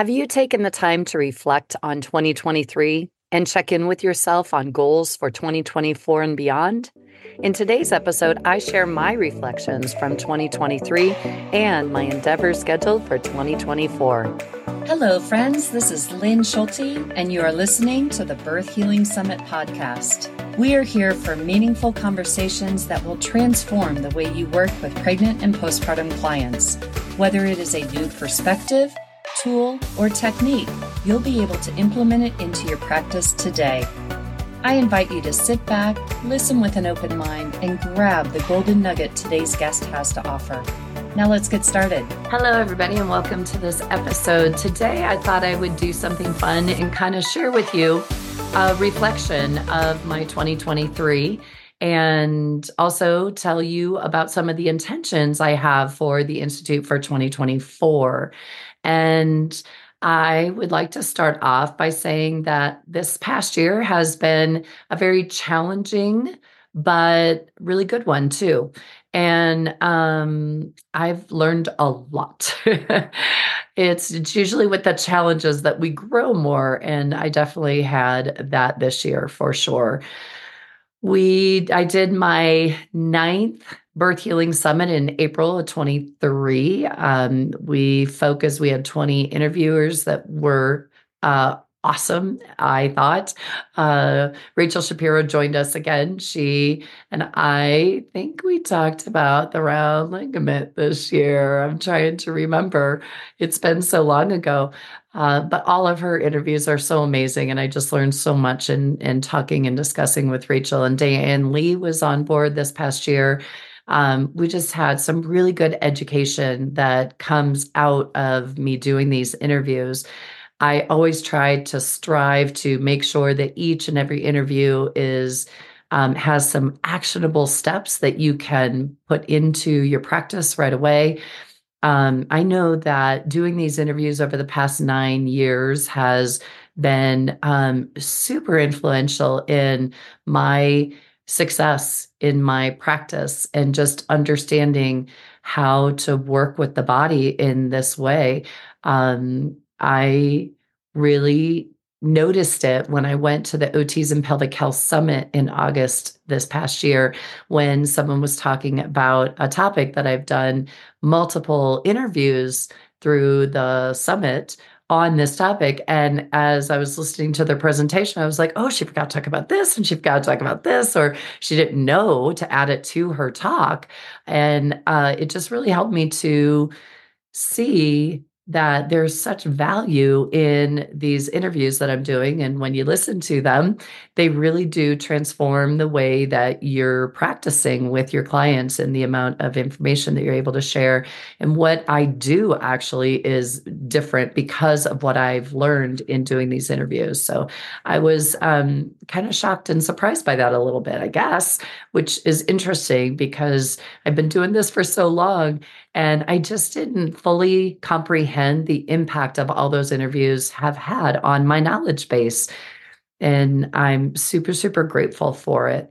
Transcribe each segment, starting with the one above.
Have you taken the time to reflect on 2023 and check in with yourself on goals for 2024 and beyond? In today's episode, I share my reflections from 2023 and my endeavors scheduled for 2024. Hello, friends. This is Lynn Schulte, and you are listening to the Birth Healing Summit podcast. We are here for meaningful conversations that will transform the way you work with pregnant and postpartum clients. Whether it is a new perspective, tool, or technique, you'll be able to implement it into your practice today. I invite you to sit back, listen with an open mind, and grab the golden nugget today's guest has to offer. Now let's get started. Hello, everybody, and welcome to this episode. Today, I thought I would do something fun and kind of share with you a reflection of my 2023 and also tell you about some of the intentions I have for the Institute for 2024. And I would like to start off by saying that this past year has been a very challenging, but really good one too. And um, I've learned a lot. it's, it's usually with the challenges that we grow more. And I definitely had that this year for sure. We, I did my ninth Birth Healing Summit in April of 23. Um, we focused, we had 20 interviewers that were uh, awesome, I thought. Uh, Rachel Shapiro joined us again. She and I think we talked about the round ligament this year. I'm trying to remember. It's been so long ago. Uh, but all of her interviews are so amazing. And I just learned so much in, in talking and discussing with Rachel. And Diane Lee was on board this past year um, we just had some really good education that comes out of me doing these interviews. I always try to strive to make sure that each and every interview is um, has some actionable steps that you can put into your practice right away. Um, I know that doing these interviews over the past nine years has been um, super influential in my success in my practice and just understanding how to work with the body in this way. Um, I really noticed it when I went to the OTs and Pelvic Health Summit in August this past year when someone was talking about a topic that I've done multiple interviews through the summit on this topic. And as I was listening to their presentation, I was like, oh, she forgot to talk about this and she forgot to talk about this, or she didn't know to add it to her talk. And uh, it just really helped me to see that there's such value in these interviews that I'm doing. And when you listen to them, they really do transform the way that you're practicing with your clients and the amount of information that you're able to share. And what I do actually is different because of what I've learned in doing these interviews. So I was um, kind of shocked and surprised by that a little bit, I guess, which is interesting because I've been doing this for so long and I just didn't fully comprehend the impact of all those interviews have had on my knowledge base. And I'm super, super grateful for it.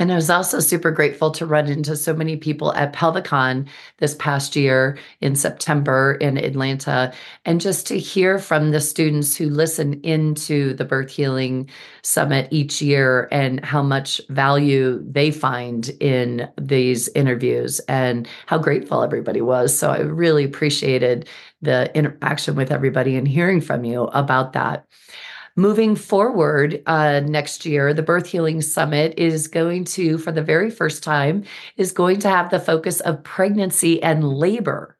And I was also super grateful to run into so many people at Pelvicon this past year in September in Atlanta, and just to hear from the students who listen into the Birth Healing Summit each year and how much value they find in these interviews and how grateful everybody was. So I really appreciated the interaction with everybody and hearing from you about that. Moving forward uh, next year, the Birth Healing Summit is going to, for the very first time, is going to have the focus of pregnancy and labor.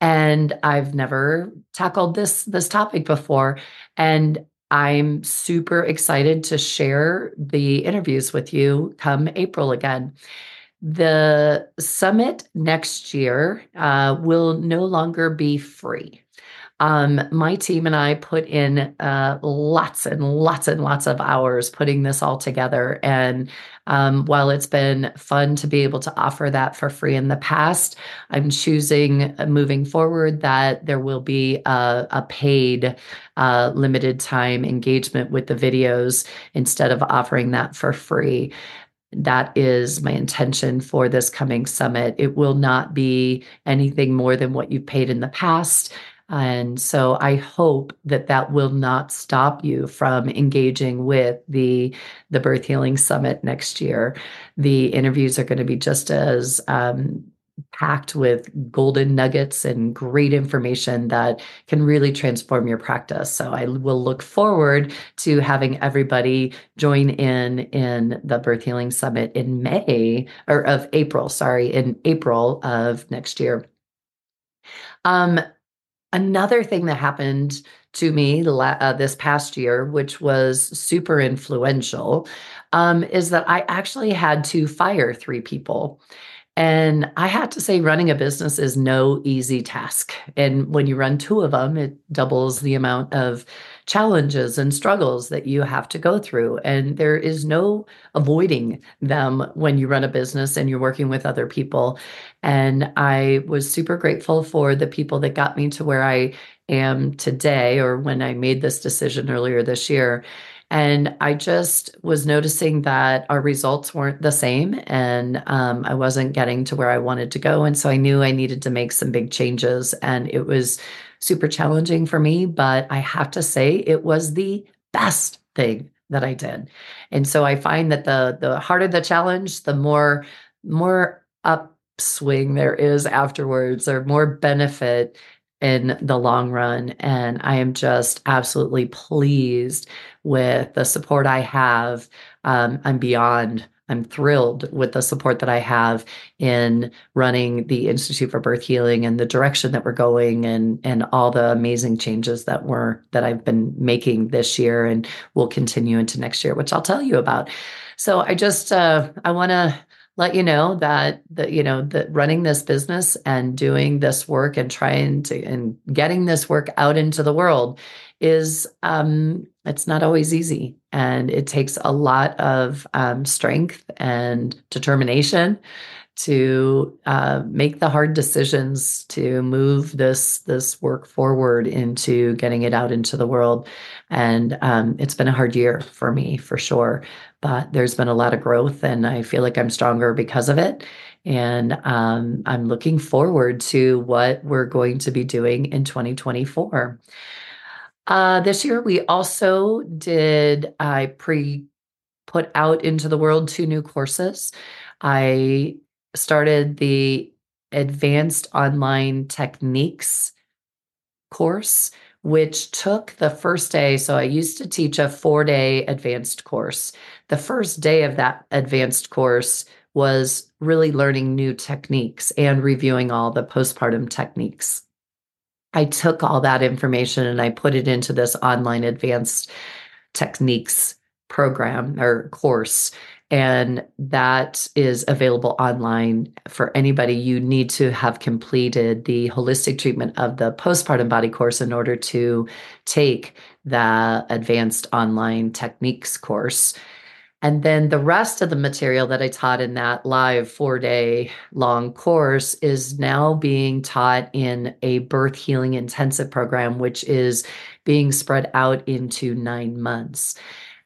And I've never tackled this this topic before, and I'm super excited to share the interviews with you come April again. The summit next year uh, will no longer be free. Um, my team and I put in uh, lots and lots and lots of hours putting this all together. And um, while it's been fun to be able to offer that for free in the past, I'm choosing uh, moving forward that there will be a, a paid uh, limited time engagement with the videos instead of offering that for free that is my intention for this coming summit. It will not be anything more than what you've paid in the past. And so I hope that that will not stop you from engaging with the the Birth Healing Summit next year. The interviews are going to be just as um, packed with golden nuggets and great information that can really transform your practice. So I will look forward to having everybody join in in the Birth Healing Summit in May or of April, sorry, in April of next year. Um, another thing that happened to me uh, this past year, which was super influential, um, is that I actually had to fire three people. And I had to say, running a business is no easy task. And when you run two of them, it doubles the amount of challenges and struggles that you have to go through. And there is no avoiding them when you run a business and you're working with other people. And I was super grateful for the people that got me to where I am today, or when I made this decision earlier this year. And I just was noticing that our results weren't the same and um, I wasn't getting to where I wanted to go. And so I knew I needed to make some big changes. And it was super challenging for me, but I have to say it was the best thing that I did. And so I find that the the harder the challenge, the more more upswing there is afterwards or more benefit in the long run. And I am just absolutely pleased with the support I have. Um, I'm beyond, I'm thrilled with the support that I have in running the Institute for Birth Healing and the direction that we're going and and all the amazing changes that we're that I've been making this year and will continue into next year, which I'll tell you about. So I just uh, I want to let you know that that you know that running this business and doing this work and trying to and getting this work out into the world is um it's not always easy and it takes a lot of um, strength and determination to uh, make the hard decisions to move this this work forward into getting it out into the world and um, it's been a hard year for me for sure but there's been a lot of growth and I feel like I'm stronger because of it. And um, I'm looking forward to what we're going to be doing in 2024. Uh, this year, we also did, I pre put out into the world two new courses. I started the Advanced Online Techniques course, which took the first day. So I used to teach a four day advanced course. The first day of that advanced course was really learning new techniques and reviewing all the postpartum techniques. I took all that information and I put it into this online advanced techniques program or course and that is available online for anybody. You need to have completed the holistic treatment of the postpartum body course in order to take the advanced online techniques course. And then the rest of the material that I taught in that live four day long course is now being taught in a birth healing intensive program, which is being spread out into nine months.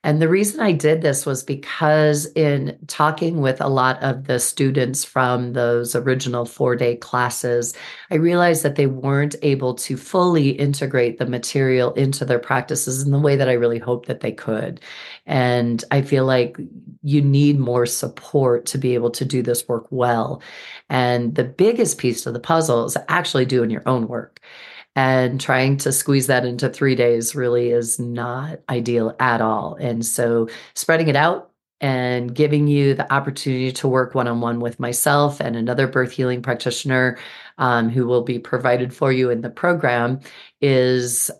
And the reason I did this was because in talking with a lot of the students from those original four day classes, I realized that they weren't able to fully integrate the material into their practices in the way that I really hoped that they could. And I feel like you need more support to be able to do this work well. And the biggest piece of the puzzle is actually doing your own work. And trying to squeeze that into three days really is not ideal at all. And so spreading it out and giving you the opportunity to work one on one with myself and another birth healing practitioner um, who will be provided for you in the program is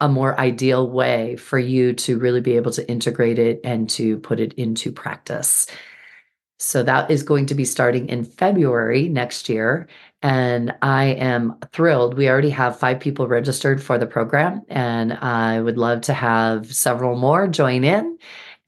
a more ideal way for you to really be able to integrate it and to put it into practice. So that is going to be starting in February next year. And I am thrilled. We already have five people registered for the program, and I would love to have several more join in.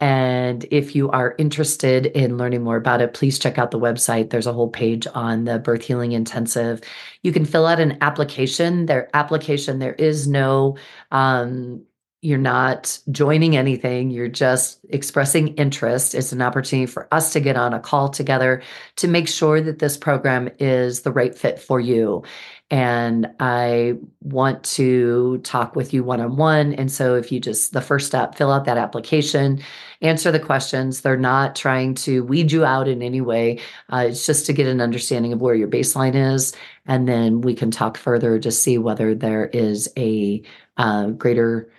And if you are interested in learning more about it, please check out the website. There's a whole page on the Birth Healing Intensive. You can fill out an application. Their application, there is no um, you're not joining anything, you're just expressing interest. It's an opportunity for us to get on a call together to make sure that this program is the right fit for you. And I want to talk with you one on one. And so, if you just, the first step, fill out that application, answer the questions. They're not trying to weed you out in any way. Uh, it's just to get an understanding of where your baseline is. And then we can talk further to see whether there is a uh, greater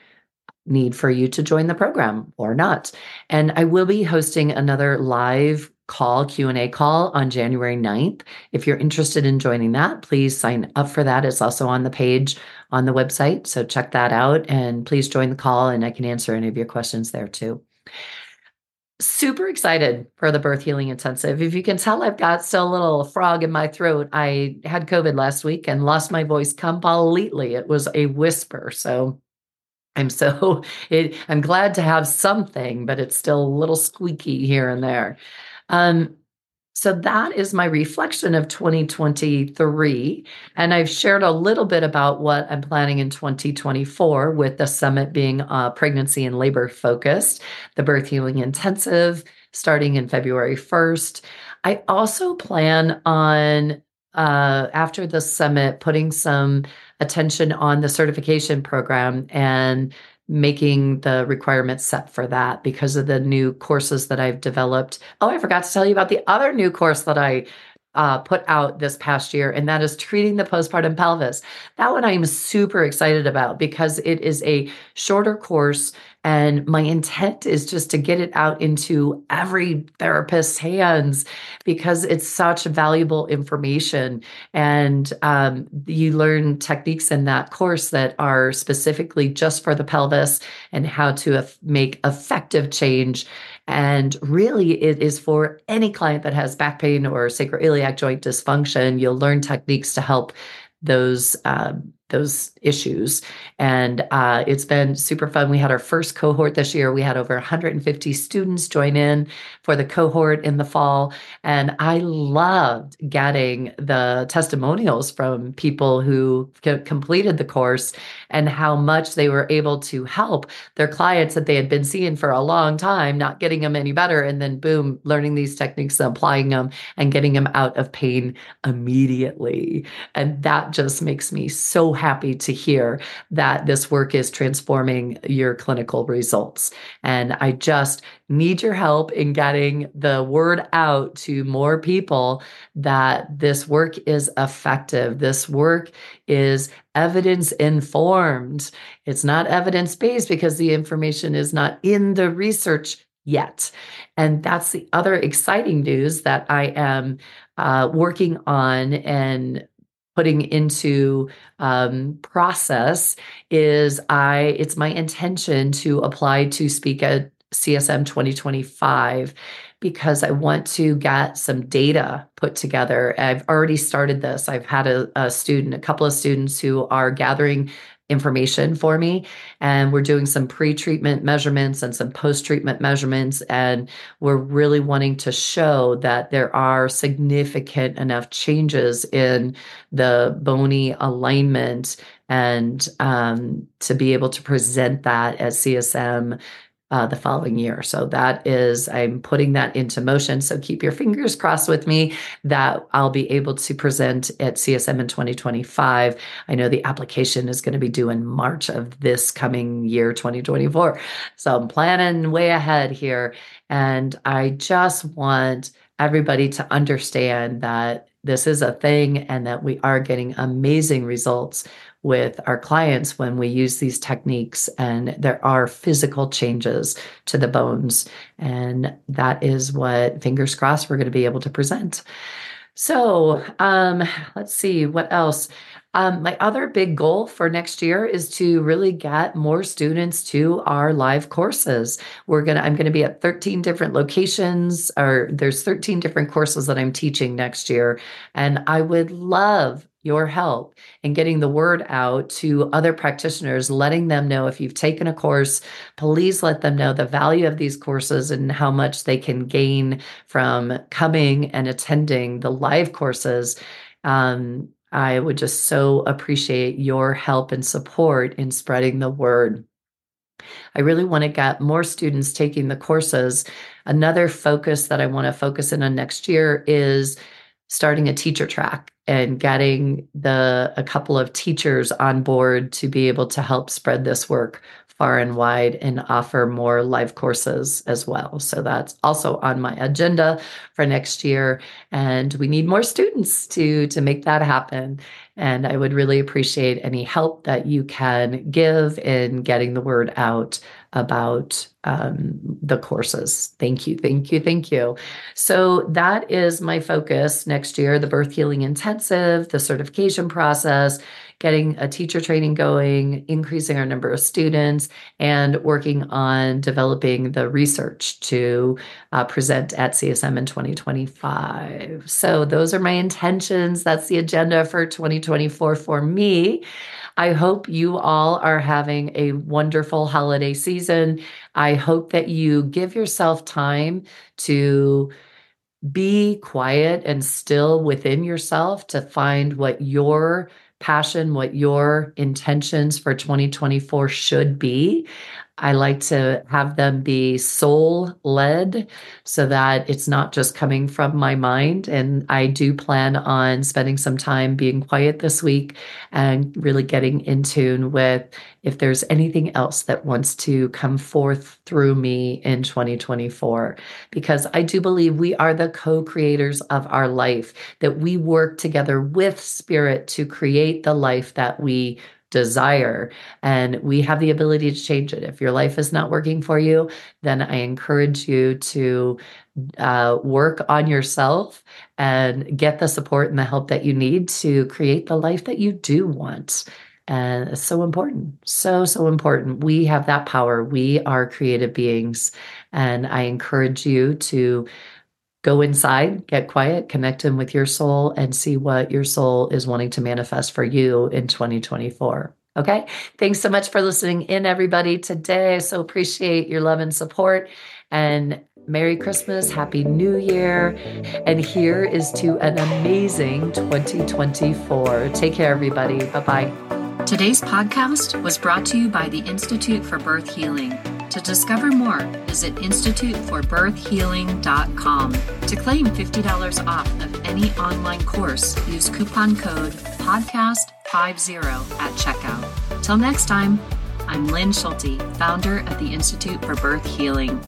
need for you to join the program or not. And I will be hosting another live call q&a call on january 9th if you're interested in joining that please sign up for that. It's also on the page on the website so check that out and please join the call and i can answer any of your questions there too. Super excited for the birth healing intensive. If you can tell i've got still a little frog in my throat. I had covid last week and lost my voice completely. It was a whisper so I'm so it, I'm glad to have something, but it's still a little squeaky here and there. Um, so that is my reflection of 2023. And I've shared a little bit about what I'm planning in 2024 with the summit being uh, pregnancy and labor focused, the birth healing intensive starting in February 1st. I also plan on, uh, after the summit, putting some attention on the certification program and making the requirements set for that because of the new courses that I've developed. Oh, I forgot to tell you about the other new course that I uh, put out this past year, and that is treating the postpartum pelvis. That one I'm super excited about because it is a shorter course and my intent is just to get it out into every therapist's hands because it's such valuable information. And um, you learn techniques in that course that are specifically just for the pelvis and how to make effective change. And really, it is for any client that has back pain or sacroiliac joint dysfunction. You'll learn techniques to help those um, those issues. And uh, it's been super fun. We had our first cohort this year. We had over 150 students join in for the cohort in the fall. And I loved getting the testimonials from people who c- completed the course and how much they were able to help their clients that they had been seeing for a long time, not getting them any better. And then, boom, learning these techniques, and applying them, and getting them out of pain immediately. And that just makes me so happy to hear that this work is transforming your clinical results. And I just need your help in getting the word out to more people that this work is effective. This work is evidence informed. It's not evidence based because the information is not in the research yet. And that's the other exciting news that I am uh, working on and putting into um, process is I it's my intention to apply to speak at CSM 2025 because I want to get some data put together. I've already started this. I've had a, a student, a couple of students who are gathering information for me. And we're doing some pre treatment measurements and some post treatment measurements. And we're really wanting to show that there are significant enough changes in the bony alignment and um, to be able to present that as CSM uh, the following year. So that is, I'm putting that into motion. So keep your fingers crossed with me that I'll be able to present at CSM in 2025. I know the application is going to be due in March of this coming year, 2024. So I'm planning way ahead here. And I just want everybody to understand that this is a thing and that we are getting amazing results with our clients when we use these techniques and there are physical changes to the bones and that is what fingers crossed we're going to be able to present so um, let's see what else um, my other big goal for next year is to really get more students to our live courses. We're gonna I'm gonna be at 13 different locations, or there's 13 different courses that I'm teaching next year, and I would love your help in getting the word out to other practitioners, letting them know if you've taken a course, please let them know the value of these courses and how much they can gain from coming and attending the live courses. Um, I would just so appreciate your help and support in spreading the word. I really want to get more students taking the courses. Another focus that I want to focus in on next year is starting a teacher track and getting the a couple of teachers on board to be able to help spread this work far and wide and offer more live courses as well. So that's also on my agenda for next year and we need more students to to make that happen. And I would really appreciate any help that you can give in getting the word out about um, the courses. Thank you, thank you, thank you. So that is my focus next year the birth healing intensive, the certification process getting a teacher training going, increasing our number of students, and working on developing the research to uh, present at CSM in 2025. So, those are my intentions. That's the agenda for 2024 for me. I hope you all are having a wonderful holiday season. I hope that you give yourself time to be quiet and still within yourself to find what your passion, what your intentions for 2024 should be. I like to have them be soul led so that it's not just coming from my mind. And I do plan on spending some time being quiet this week and really getting in tune with if there's anything else that wants to come forth through me in 2024. Because I do believe we are the co creators of our life, that we work together with spirit to create the life that we desire and we have the ability to change it. If your life is not working for you then i encourage you to uh, work on yourself and get the support and the help that you need to create the life that you do want. And it's so important so so important. We have that power. We are creative beings and i encourage you to go inside, get quiet, connect in with your soul, and see what your soul is wanting to manifest for you in 2024. Okay. Thanks so much for listening in, everybody, today. So appreciate your love and support. And Merry Christmas, Happy New Year. And here is to an amazing 2024. Take care, everybody. Bye bye. Today's podcast was brought to you by the Institute for Birth Healing. To discover more, visit instituteforbirthhealing.com. To claim $50 off of any online course, use coupon code PODCAST50 at checkout. Till next time, I'm Lynn Schulte, founder of the Institute for Birth Healing.